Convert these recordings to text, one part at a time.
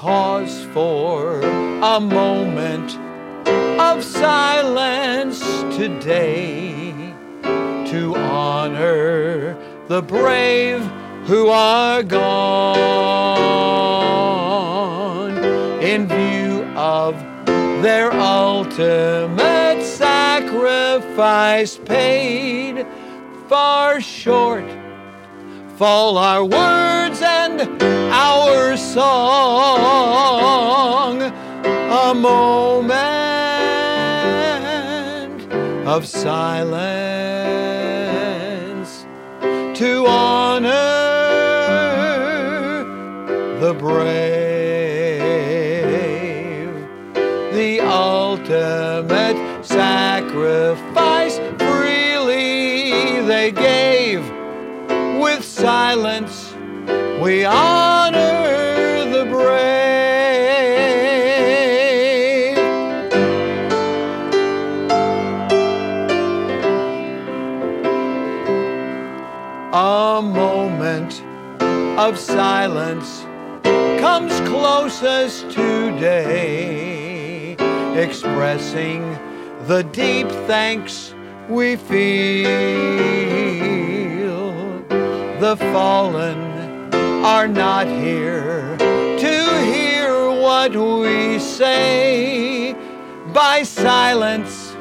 pause for a moment of silence today to honor the brave who are gone in view of their ultimate sacrifice paid. Far short fall our words and our song a moment of silence to honor the brave the ultimate sacrifice freely they gave. With silence we honor A moment of silence comes closest today, expressing the deep thanks we feel. The fallen are not here to hear what we say. By silence,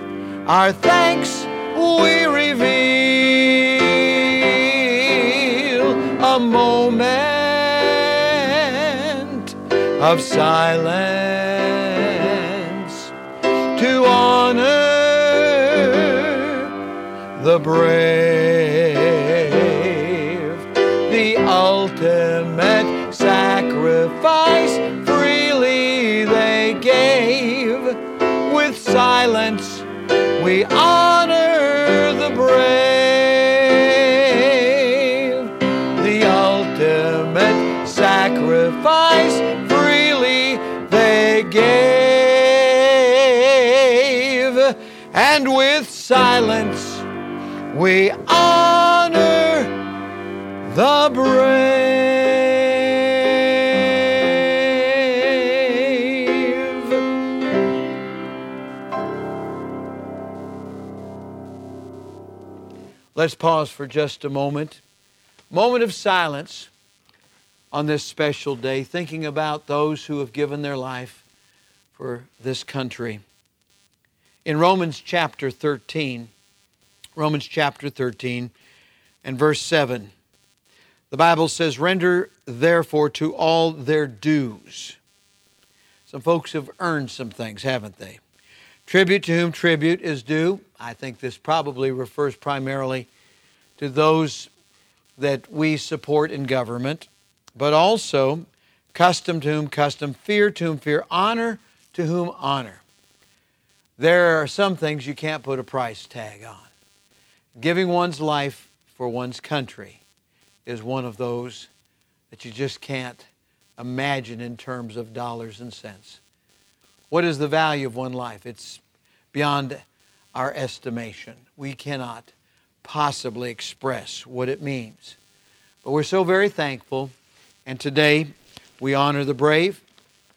our thanks we reveal. Moment of silence to honor the brave, the ultimate sacrifice freely they gave. With silence, we honor silence, we honor the brave. Let's pause for just a moment. Moment of silence on this special day, thinking about those who have given their life for this country. In Romans chapter 13, Romans chapter 13 and verse 7. The Bible says, Render therefore to all their dues. Some folks have earned some things, haven't they? Tribute to whom tribute is due. I think this probably refers primarily to those that we support in government, but also custom to whom custom, fear to whom fear, honor to whom honor. There are some things you can't put a price tag on. Giving one's life for one's country is one of those that you just can't imagine in terms of dollars and cents. What is the value of one life? It's beyond our estimation. We cannot possibly express what it means. But we're so very thankful, and today we honor the brave.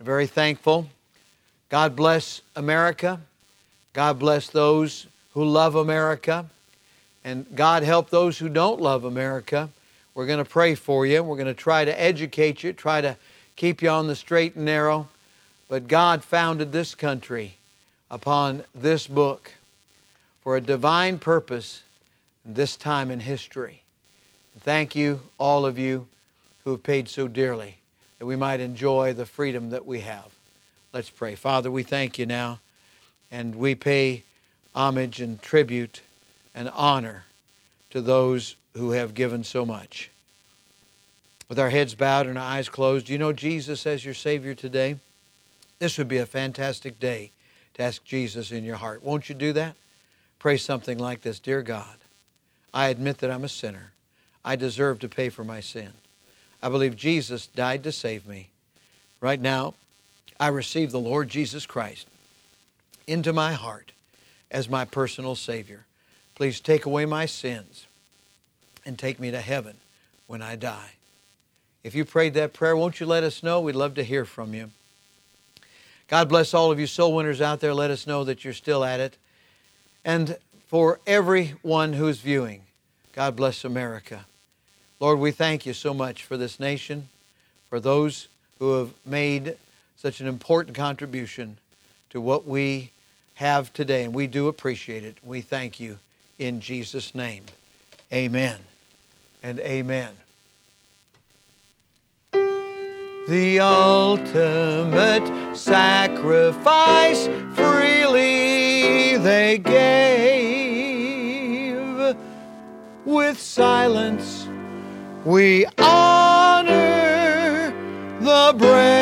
Very thankful. God bless America. God bless those who love America. And God help those who don't love America. We're going to pray for you. We're going to try to educate you, try to keep you on the straight and narrow. But God founded this country upon this book for a divine purpose this time in history. Thank you, all of you who have paid so dearly that we might enjoy the freedom that we have. Let's pray. Father, we thank you now and we pay homage and tribute and honor to those who have given so much. With our heads bowed and our eyes closed, do you know Jesus as your Savior today? This would be a fantastic day to ask Jesus in your heart. Won't you do that? Pray something like this Dear God, I admit that I'm a sinner. I deserve to pay for my sin. I believe Jesus died to save me. Right now, I receive the Lord Jesus Christ into my heart as my personal Savior. Please take away my sins and take me to heaven when I die. If you prayed that prayer, won't you let us know? We'd love to hear from you. God bless all of you soul winners out there. Let us know that you're still at it. And for everyone who's viewing, God bless America. Lord, we thank you so much for this nation, for those who have made such an important contribution to what we have today, and we do appreciate it. We thank you in Jesus' name. Amen and amen. The ultimate sacrifice freely they gave. With silence we honor the brave.